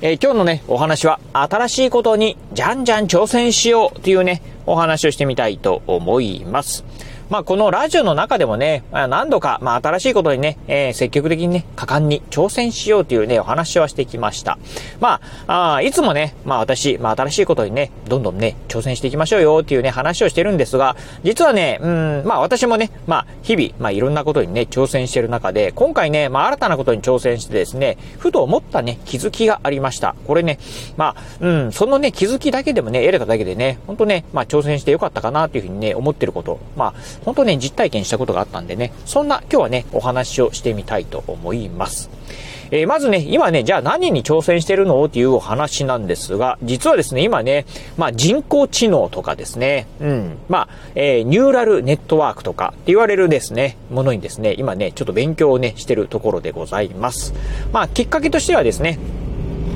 えー、今日のね、お話は、新しいことにじゃんじゃん挑戦しようというね、お話をしてみたいと思います。まあ、このラジオの中でもね、何度か、まあ、新しいことにね、えー、積極的にね、果敢に挑戦しようというね、お話はしてきました。まあ、あいつもね、まあ、私、まあ、新しいことにね、どんどんね、挑戦していきましょうよっていうね、話をしてるんですが、実はね、うん、まあ、私もね、まあ、日々、まあ、いろんなことにね、挑戦してる中で、今回ね、まあ、新たなことに挑戦してですね、ふと思ったね、気づきがありました。これね、まあ、うん、そのね、気づきだけでもね、得れただけでね、ほんとね、まあ、挑戦してよかったかなっていうふうにね、思ってること、まあ、本当ね、実体験したことがあったんでね、そんな今日はね、お話をしてみたいと思います。えー、まずね、今ね、じゃあ何に挑戦してるのっていうお話なんですが、実はですね、今ね、まあ人工知能とかですね、うん、まあ、えー、ニューラルネットワークとかって言われるですね、ものにですね、今ね、ちょっと勉強をね、してるところでございます。まあ、きっかけとしてはですね、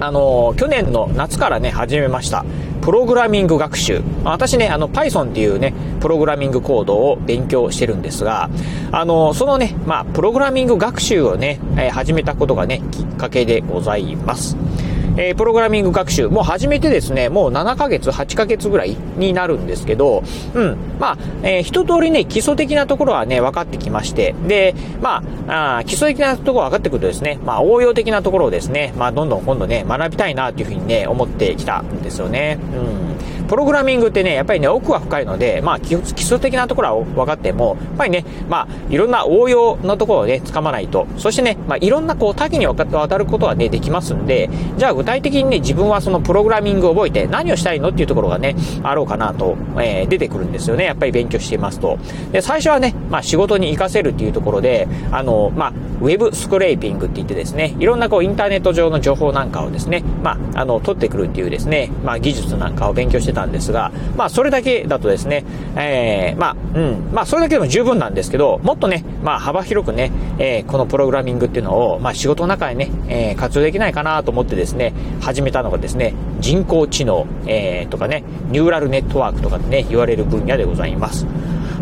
あの、去年の夏からね、始めました。プログラミング学習。私ね、あの、Python っていうね、プログラミングコードを勉強してるんですが、あの、そのね、まあ、プログラミング学習をね、え始めたことがね、きっかけでございます。えー、プログラミング学習、もう始めてですね、もう7ヶ月、8ヶ月ぐらいになるんですけど、うん、まあ、えー、一通りね、基礎的なところはね、分かってきまして、で、まあ、あ基礎的なところ分かってくるとですね、まあ、応用的なところをですね、まあ、どんどん今度ね、学びたいなというふうにね、思ってきたんですよね。うん。プログラミングってね、やっぱりね、奥は深いので、まあ、基礎的なところは分かっても、やっぱりね、まあ、いろんな応用のところをね、掴まないと、そしてね、まあ、いろんなこう、多岐にわたることはね、できますんで、じゃあ具体的にね、自分はそのプログラミングを覚えて何をしたいのっていうところがね、あろうかなと、えー、出てくるんですよね。やっぱり勉強していますと。で、最初はね、まあ仕事に活かせるっていうところで、あの、まあ、ウェブスクレーピングって言ってですね、いろんなこうインターネット上の情報なんかをですね、まあ、あの、取ってくるっていうですね、まあ技術なんかを勉強してたんですが、まあそれだけだとですね、えー、まあ、うん、まあそれだけでも十分なんですけど、もっとね、まあ幅広くね、えー、このプログラミングっていうのを、まあ仕事の中でね、えー、活用できないかなと思ってですね、始めたのがですね、人工知能、えー、とかね、ニューラルネットワークとかでね、言われる分野でございます。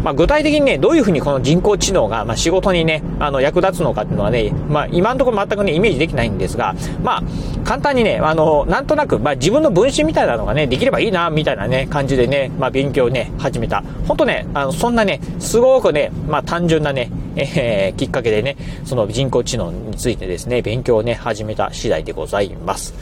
まあ、具体的にね、どういうふうにこの人工知能が、まあ、仕事にね、あの、役立つのかっていうのはね、まあ、今のところ全くね、イメージできないんですが、まあ、簡単にね、あの、なんとなく、まあ、自分の分身みたいなのがね、できればいいな、みたいなね、感じでね、まあ、勉強ね、始めた。ほんとね、あの、そんなね、すごくね、まあ、単純なね、えー、きっかけでね、その人工知能についてですね、勉強をね、始めた次第でございます。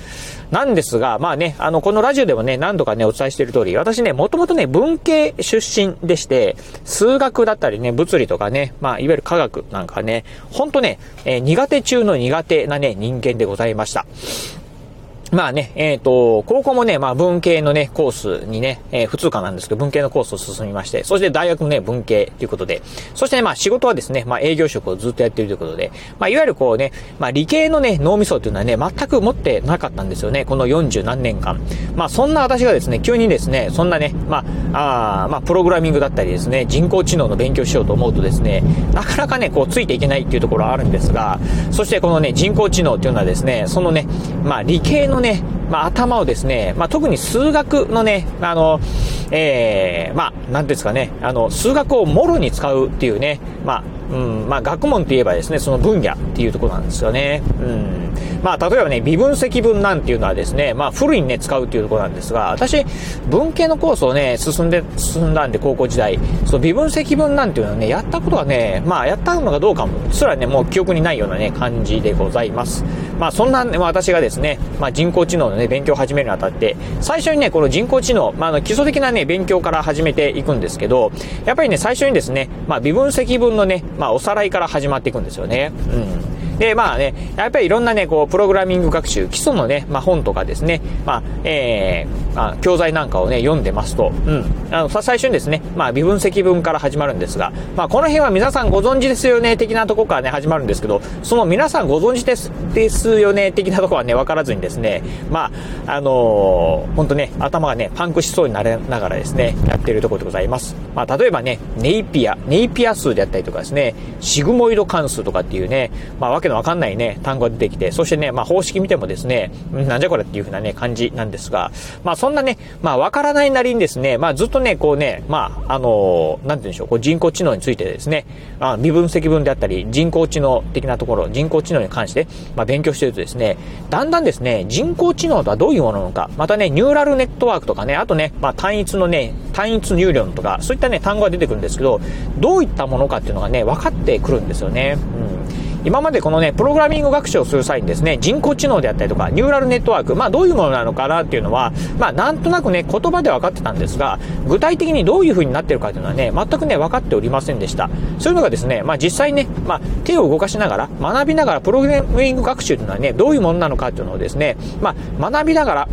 なんですが、まあね、あの、このラジオでもね、何度かね、お伝えしている通り、私ね、もともとね、文系出身でして、数学だったりね、物理とかね、まあ、いわゆる科学なんかね、ほんとね、えー、苦手中の苦手なね、人間でございました。まあね、えっ、ー、と、高校もね、まあ文系のね、コースにね、えー、普通科なんですけど、文系のコースを進みまして、そして大学もね、文系ということで、そしてね、まあ仕事はですね、まあ営業職をずっとやってるということで、まあいわゆるこうね、まあ理系のね、脳みそっていうのはね、全く持ってなかったんですよね、この40何年間。まあそんな私がですね、急にですね、そんなね、まあ、あまあプログラミングだったりですね、人工知能の勉強しようと思うとですね、なかなかね、こうついていけないっていうところはあるんですが、そしてこのね、人工知能っていうのはですね、そのね、まあ理系のね、まあ、頭をですね、まあ、特に数学のね、あの、えー、まあ、なんですかね、あの、数学をもろに使うっていうね、まあ、うん、まあ学問といえばですね、その分野っていうところなんですよね。うん。まあ例えばね、微分積分なんていうのはですね、まあ古いにね、使うっていうところなんですが、私、文系のコースをね、進んで、進んだんで高校時代、その微分積分なんていうのはね、やったことはね、まあやったのかどうかも、すらね、もう記憶にないようなね、感じでございます。まあそんな、ね、私がですね、まあ人工知能のね、勉強を始めるにあたって、最初にね、この人工知能、まああの基礎的なね、勉強から始めていくんですけど、やっぱりね、最初にですね、まあ微分積分のね、まあおさらいから始まっていくんですよね。うん。で、まあね、やっぱりいろんなね、こう、プログラミング学習、基礎のね、まあ本とかですね、まあ、えー、まあ、教材なんかをね、読んでますと、うん。あの、最初にですね、まあ、微分積分から始まるんですが、まあ、この辺は皆さんご存知ですよね、的なとこからね、始まるんですけど、その皆さんご存知です、ですよね、的なとこはね、わからずにですね、まあ、あのー、ほんとね、頭がね、パンクしそうになれながらですね、やってるところでございます。まあ、例えばね、ネイピア、ネイピア数であったりとかですね、シグモイド関数とかっていうね、まあ、わけのわかんないね、単語が出てきて、そしてね、まあ、方式見てもですね、なんじゃこれっていう風なね、感じなんですが、まあ、そんなね、まあ、わからないなりにですね、まあ、ずっとね、こうね、まあ、あのー、なんて言うんでしょう、こう人工知能についてですね、あ、微分積分であったり、人工知能的なところ、人工知能に関して、まあ、勉強してるとですね、だんだんですね、人工知能とはどういうものなのか、またね、ニューラルネットワークとかね、あとね、まあ、単一のね、単一入力とか、そういったね、単語が出てくるんですけど、どういったものかっていうのがね、分かってくるんですよね。うん今までこのね、プログラミング学習をする際にですね、人工知能であったりとか、ニューラルネットワーク、まあどういうものなのかなっていうのは、まあなんとなくね、言葉で分かってたんですが、具体的にどういう風になってるかっていうのはね、全くね、分かっておりませんでした。そういうのがですね、まあ実際ね、まあ手を動かしながら、学びながら、プログラミング学習というのはね、どういうものなのかっていうのをですね、まあ学びながら、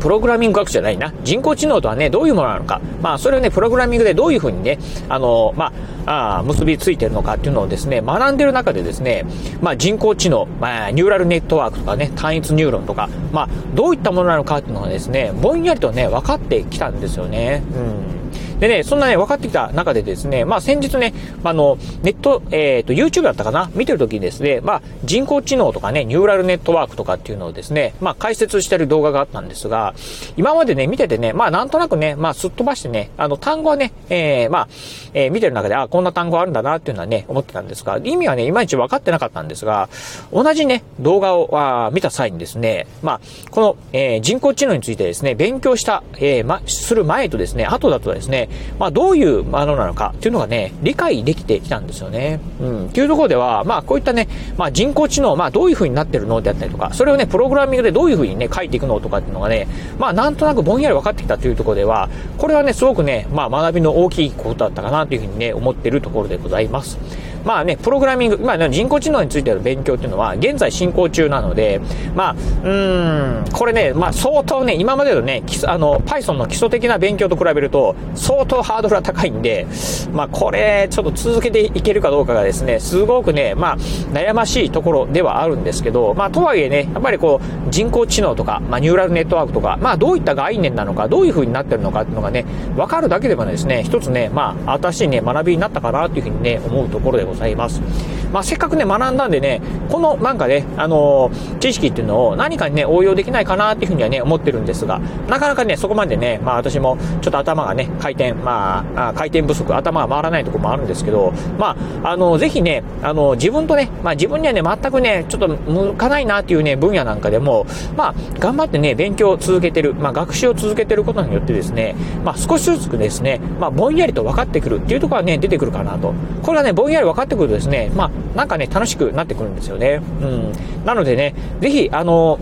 プログラミング学じゃないな。人工知能とはね、どういうものなのか。まあ、それをね、プログラミングでどういうふうにね、あの、まあ、あ結びついてるのかっていうのをですね、学んでる中でですね、まあ、人工知能、まあ、ニューラルネットワークとかね、単一ニューロンとか、まあ、どういったものなのかっていうのがですね、ぼんやりとね、分かってきたんですよね。うん。でね、そんなね、分かってきた中でですね、まあ先日ね、あの、ネット、えっ、ー、と、YouTube だったかな？見てる時にですね、まあ人工知能とかね、ニューラルネットワークとかっていうのをですね、まあ解説してる動画があったんですが、今までね、見ててね、まあなんとなくね、まあすっ飛ばしてね、あの単語はね、えー、まあ、えー、見てる中で、あ、こんな単語あるんだなっていうのはね、思ってたんですが、意味はね、いまいち分かってなかったんですが、同じね、動画をあ見た際にですね、まあ、この、えー、人工知能についてですね、勉強した、えー、ま、する前とですね、後だとですね、まあどういうものなのかっていうのがね、理解できてきたんですよね。うん。っていうところでは、まあこういったね、まあ人工知能、まあどういう風になってるのであったりとか、それをね、プログラミングでどういう風にね、書いていくのとかっていうのがね、まあなんとなくぼんやり分かってきたというところでは、これはね、すごくね、まあ学びの大きいことだったかなというふうにね、思ってるところでございます。まあね、プログラミング、まあ、ね、人工知能についての勉強っていうのは現在進行中なので、まあ、うん、これね、まあ相当ね、今までのね、あの、Python の基礎的な勉強と比べると、相相当ハードルが高いんで、まあこれ、ちょっと続けていけるかどうかがですね、すごくね、まあ悩ましいところではあるんですけど、まあとはいえね、やっぱりこう、人工知能とか、まあニューラルネットワークとか、まあどういった概念なのか、どういう風になってるのかっていうのがね、わかるだけでもですね、一つね、まあ新しいね、学びになったかなというふうにね、思うところでございます。まあ、せっかくね、学んだんでね、このなんかね、あのー、知識っていうのを何かにね、応用できないかなっていうふうにはね、思ってるんですが、なかなかね、そこまでね、まあ私もちょっと頭がね、回転、まあ、回転不足、頭が回らないところもあるんですけど、まあ、あのー、ぜひね、あのー、自分とね、まあ自分にはね、全くね、ちょっと向かないなっていうね、分野なんかでも、まあ、頑張ってね、勉強を続けてる、まあ学習を続けてることによってですね、まあ少しずつですね、まあぼんやりと分かってくるっていうところはね、出てくるかなと。これはね、ぼんやり分かってくるとですね、まあなんかね、楽しくなってくるんですよね。うん。なのでね、ぜひ、あの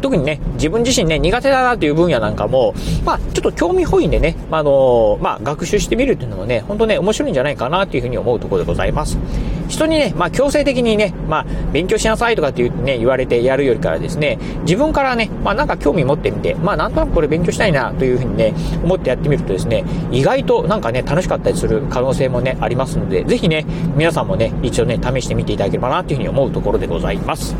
特にね、自分自身ね、苦手だなという分野なんかも、まあ、ちょっと興味本位でね、あのまあ、学習してみるっていうのもね、本当ね、面白いんじゃないかなというふうに思うところでございます。人にね、まあ、強制的にね、まあ、勉強しなさいとかって言ってね、言われてやるよりからですね、自分からね、まあ、なんか興味持ってみて、まあ、なんとなくこれ勉強したいなというふうにね、思ってやってみるとですね、意外となんかね、楽しかったりする可能性もね、ありますので、ぜひね、皆さんもね、一応ね、試してみていただければなというふうに思うところでございます。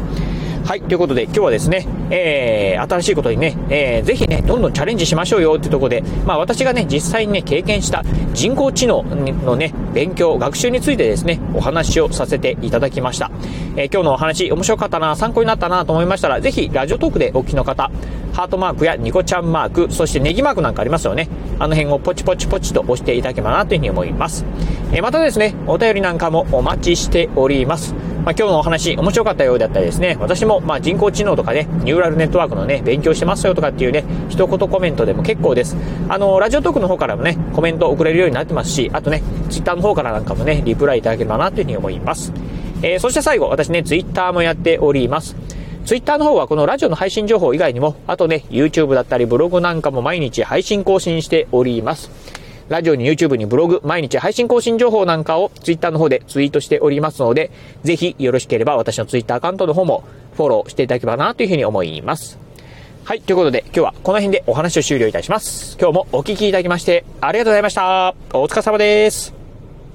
はい、ということで今日はですね、えー、新しいことにね、えー、ぜひね、どんどんチャレンジしましょうよってとこで、まあ私がね、実際にね、経験した人工知能のね、勉強、学習についてですね、お話をさせていただきました。えー、今日のお話、面白かったな、参考になったなと思いましたら、ぜひ、ラジオトークでお聞きの方、ハートマークやニコちゃんマーク、そしてネギマークなんかありますよね。あの辺をポチポチポチと押していただければなというふうに思います。え、またですね、お便りなんかもお待ちしております。まあ、今日のお話面白かったようだったりですね、私もまあ人工知能とかね、ニューラルネットワークのね、勉強してますよとかっていうね、一言コメントでも結構です。あの、ラジオトークの方からもね、コメント送れるようになってますし、あとね、ツイッターの方からなんかもね、リプライいただければなというふうに思います。えー、そして最後、私ね、ツイッターもやっております。ツイッターの方はこのラジオの配信情報以外にも、あとね、YouTube だったりブログなんかも毎日配信更新しております。ラジオに YouTube にブログ、毎日配信更新情報なんかを Twitter の方でツイートしておりますので、ぜひよろしければ私の Twitter アカウントの方もフォローしていただければなというふうに思います。はい。ということで、今日はこの辺でお話を終了いたします。今日もお聴きいただきまして、ありがとうございました。お疲れ様です。